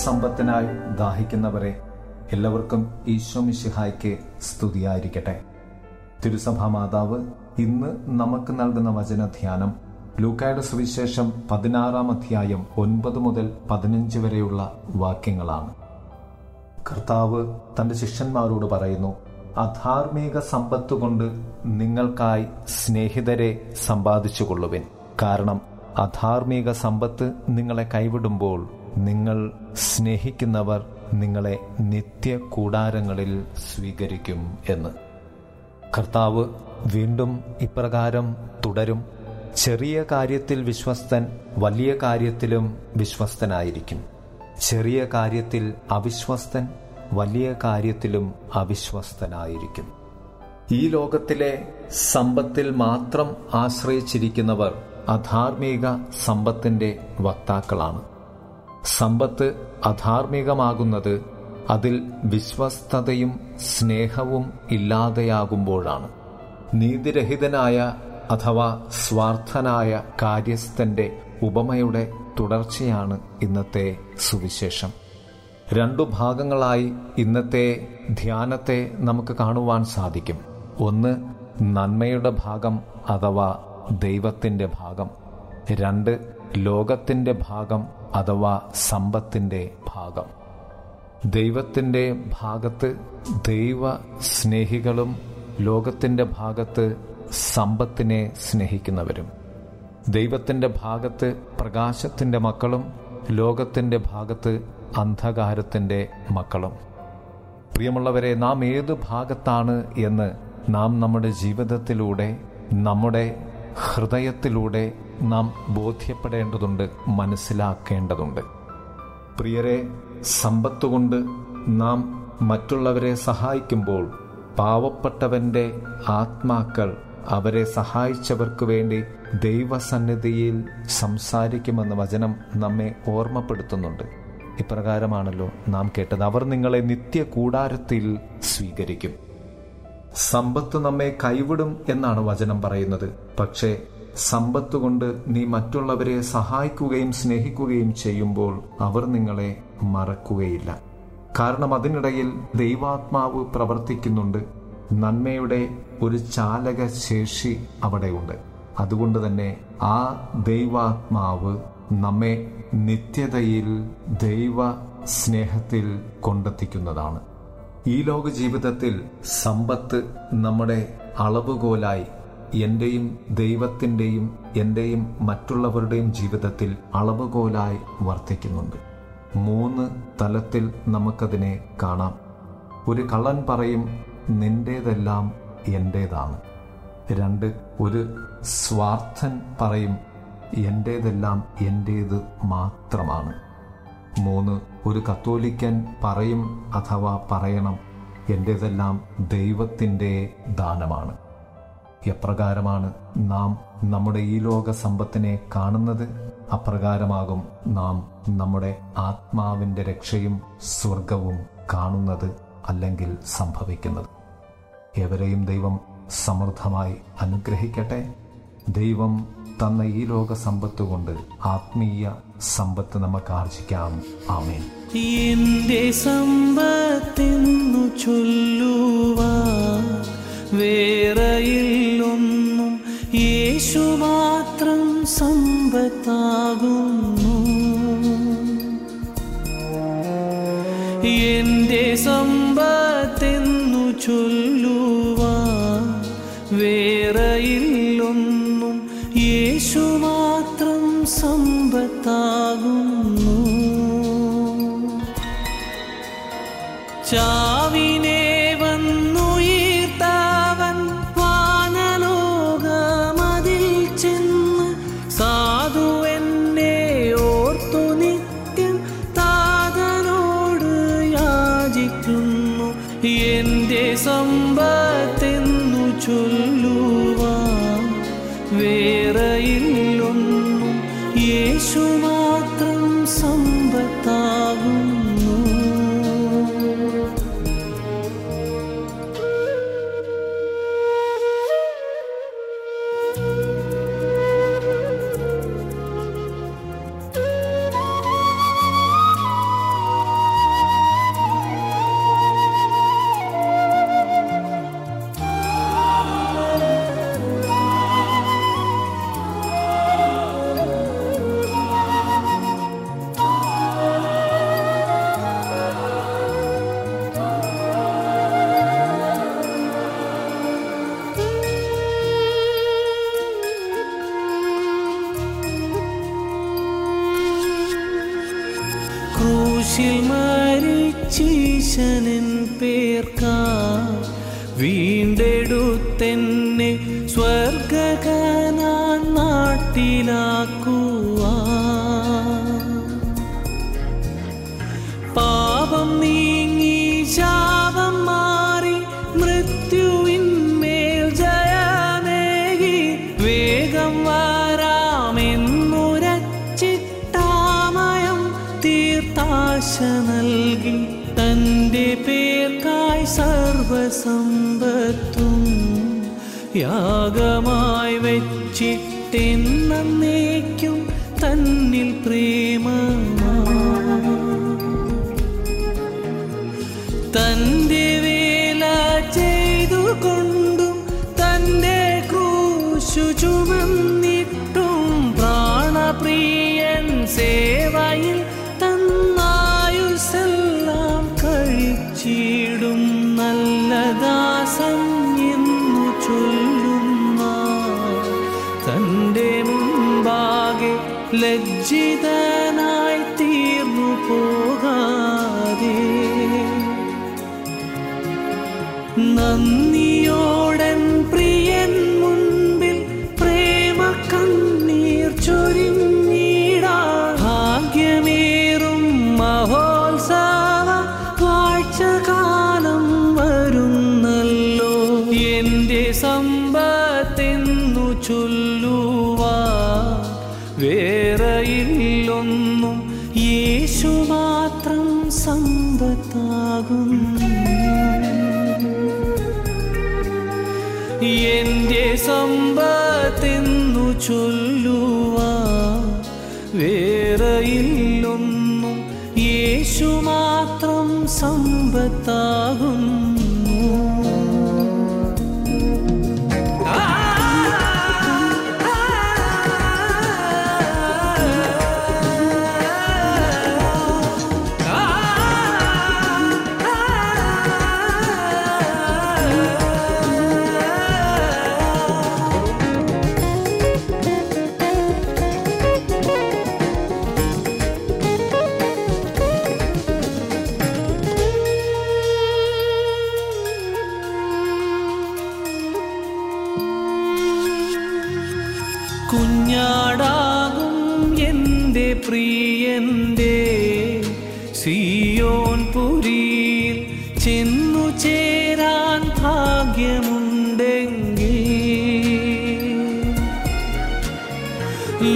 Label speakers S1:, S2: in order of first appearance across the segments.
S1: ദൈവസമ്പത്തിനായി ദാഹിക്കുന്നവരെ എല്ലാവർക്കും ഈശോ മിശിഹായ്ക്ക് സ്തുതിയായിരിക്കട്ടെ. തിരുസഭാ മാതാവ് ഇന്ന് നമുക്ക് നൽകുന്ന വചനധ്യാനം ലൂക്കായുടെ സുവിശേഷം പതിനാറാം അധ്യായം ഒൻപത് മുതൽ പതിനഞ്ച് വരെയുള്ള വാക്യങ്ങളാണ്. കർത്താവ് തന്റെ ശിഷ്യന്മാരോട് പറയുന്നു അധാർമിക സമ്പത്ത് കൊണ്ട് നിങ്ങൾക്കായി സ്നേഹിതരെ സമ്പാദിച്ചു കൊള്ളുവിൻ കാരണം അധാർമിക സമ്പത്ത് നിങ്ങളെ കൈവിടുമ്പോൾ നിങ്ങൾ സ്നേഹിക്കുന്നവർ നിങ്ങളെ നിത്യ കൂടാരങ്ങളിൽ സ്വീകരിക്കും എന്ന്. കർത്താവ് വീണ്ടും ഇപ്രകാരം തുടരും. ചെറിയ കാര്യത്തിൽ വിശ്വസ്തൻ വലിയ കാര്യത്തിലും വിശ്വസ്തനായിരിക്കും. ചെറിയ കാര്യത്തിൽ അവിശ്വസ്തൻ വലിയ കാര്യത്തിലും അവിശ്വസ്തനായിരിക്കും. ഈ ലോകത്തിലെ സമ്പത്തിൽ മാത്രം ആശ്രയിച്ചിരിക്കുന്നവർ അധാർമിക സമ്പത്തിന്റെ വക്താക്കളാണ്. സമ്പത്ത് അധാർമികമാകുന്നത് അതിൽ വിശ്വസ്തതയും സ്നേഹവും ഇല്ലാതെയാകുമ്പോഴാണ്. നീതിരഹിതനായ അഥവാ സ്വാർത്ഥനായ കാര്യസ്ഥന്റെ ഉപമയുടെ തുടർച്ചയാണ് ഇന്നത്തെ സുവിശേഷം. രണ്ടു ഭാഗങ്ങളായി ഇന്നത്തെ ധ്യാനത്തെ നമുക്ക് കാണുവാൻ സാധിക്കും. ഒന്ന് നന്മയുടെ ഭാഗം അഥവാ ദൈവത്തിന്റെ ഭാഗം. രണ്ട് ലോകത്തിന്റെ ഭാഗം അഥവാ സമ്പത്തിന്റെ ഭാഗം. ദൈവത്തിന്റെ ഭാഗത്ത് ദൈവ സ്നേഹികളും ലോകത്തിന്റെ ഭാഗത്ത് സമ്പത്തിനെ സ്നേഹിക്കുന്നവരും. ദൈവത്തിന്റെ ഭാഗത്ത് പ്രകാശത്തിന്റെ മക്കളും ലോകത്തിന്റെ ഭാഗത്ത് അന്ധകാരത്തിന്റെ മക്കളും. പ്രിയമുള്ളവരെ നാം ഏത് ഭാഗത്താണ് എന്ന് നാം നമ്മുടെ ജീവിതത്തിലൂടെ നമ്മുടെ ഹൃദയത്തിലൂടെ നാം ബോധ്യപ്പെടേണ്ടതുണ്ട് മനസ്സിലാക്കേണ്ടതുണ്ട്. പ്രിയരെ സമ്പത്തുകൊണ്ട് നാം മറ്റുള്ളവരെ സഹായിക്കുമ്പോൾ പാവപ്പെട്ടവന്റെ ആത്മാക്കൾ അവരെ സഹായിച്ചവർക്ക് വേണ്ടി ദൈവസന്നിധിയിൽ സംസാരിക്കുമെന്ന വചനം നമ്മെ ഓർമ്മപ്പെടുത്തുന്നുണ്ട്. ഇപ്രകാരമാണല്ലോ നാം കേട്ടത്. അവർ നിങ്ങളെ നിത്യ കൂടാരത്തിൽ സ്വീകരിക്കും. സമ്പത്ത് നമ്മെ കൈവിടും എന്നാണ് വചനം പറയുന്നത്. പക്ഷേ സമ്പത്ത് കൊണ്ട് നീ മറ്റുള്ളവരെ സഹായിക്കുകയും സ്നേഹിക്കുകയും ചെയ്യുമ്പോൾ അവർ നിങ്ങളെ മറക്കുകയില്ല. കാരണം അതിനിടയിൽ ദൈവാത്മാവ് പ്രവർത്തിക്കുന്നുണ്ട്. നന്മയുടെ ഒരു ചാലക ശേഷി അവിടെയുണ്ട്. അതുകൊണ്ട് തന്നെ ആ ദൈവാത്മാവ് നമ്മെ നിത്യതയിൽ ദൈവ സ്നേഹത്തിൽ കൊണ്ടെത്തിക്കുന്നതാണ്. ഈ ലോക ജീവിതത്തിൽ സമ്പത്ത് നമ്മുടെ അളവുകോലായി എന്റെയും ദൈവത്തിന്റെയും എന്റെയും മറ്റുള്ളവരുടെയും ജീവിതത്തിൽ അളവുകോലായി വർത്തിക്കുന്നുണ്ട്. മൂന്ന് തലത്തിൽ നമുക്കതിനെ കാണാം. ഒരു കള്ളൻ പറയും നിന്റേതെല്ലാം എന്റേതാണ് രണ്ട് ഒരു സ്വാർത്ഥൻ പറയും എന്റേതെല്ലാം എന്റേത് മാത്രമാണ്. മൂന്ന് ഒരു കത്തോലിക്കൻ പറയും അഥവാ പറയണം എന്റേതെല്ലാം ദൈവത്തിന്റെ ദാനമാണ്. എപ്രകാരമാണ് നാം നമ്മുടെ ഈ ലോക സമ്പത്തിനെ കാണുന്നത്. അപ്രകാരമാകും നാം നമ്മുടെ ആത്മാവിന്റെ രക്ഷയും സ്വർഗവും കാണുന്നത് അല്ലെങ്കിൽ സംഭവിക്കുന്നത്. എവരെയും ദൈവം സമൃദ്ധമായി അനുഗ്രഹിക്കട്ടെ. ദൈവം തന്ന ഈ ലോക സമ്പത്ത് കൊണ്ട് ആത്മീയ സമ്പത്ത് നമുക്ക് ആർജിക്കാം. ആമേൻ.
S2: എന്റെ സമ്പത്തെന്നു ചൊല്ലുവാ സമ്പത്താകുന്നു. എന്റെ സമ്പത്തെന്നു ചൊല്ലുവാ വേറെയില്ലൊന്നും യേശു മാത്രം സമ്പത്താകുന്നു. ചാവിനെ എന്റെ സമ്പത്തെന്നു ചൊല്ലുവാൻ വേറെയില്ലൊന്നും യേശു വീണ്ടെടുത്തെന്നെ സ്വർഗകനാൻ നാട്ടിലാക്കുവാ പാപം നീങ്ങി ശാപം മാറി മൃത്യുവിന്മേൽ ജയമേകി വേഗം വരാമെന്നുരച്ചിട്ടാമയം തീർത്താശ നൽകി തന്റെ പേർക്കായി സർവസമ്പത്തും യാഗമായി വെച്ചിട്ടെന്നേക്കും തന്നിൽ പ്രേമമാ ലജ്ജിതനായി തീർന്നു പോകാതെ നന്ദിയോടൻ ചൊല്ലുവാ വേറെയില്ലൊന്നും യേശു മാത്രം സമ്പത്താകുന്നു. കുഞ്ഞാടാകും എന്റെ പ്രിയന്റെ സിയോൻ പുരിയിൽ ചെന്നു ചേരാൻ ഭാഗ്യമുണ്ടെങ്കിൽ.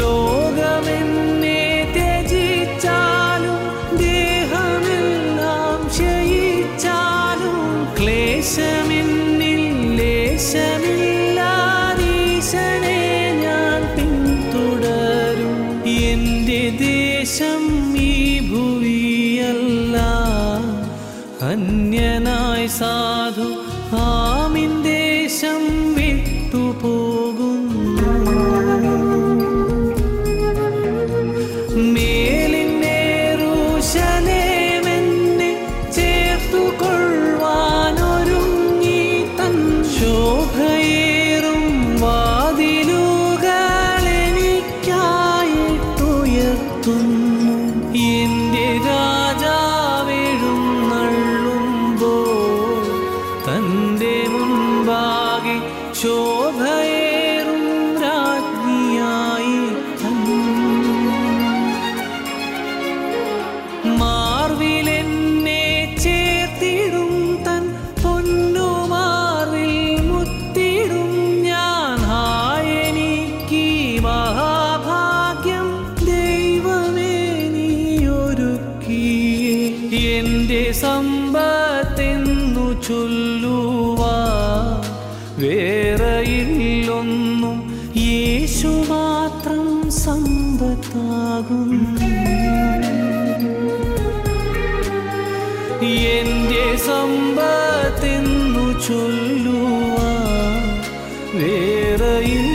S2: ലോകമെന്നെ ത്യജിച്ചാലും ദേഹമെല്ലാം ക്ഷയിച്ചാലും ക്ലേശമെന്നിൽ さ സമ്പത്താകുന്നു എന്റെ സമ്പത്തെന്നു ചൊല്ലുവാ. വേറെയില്ലൊന്നും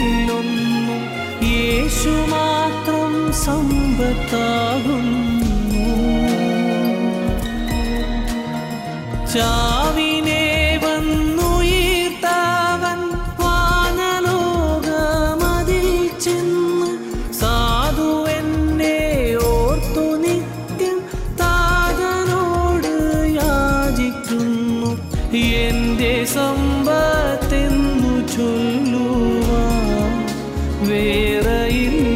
S2: യേശു മാത്രം സമ്പത്താകുന്നു. ചാവിനെ ഏറെയില്ല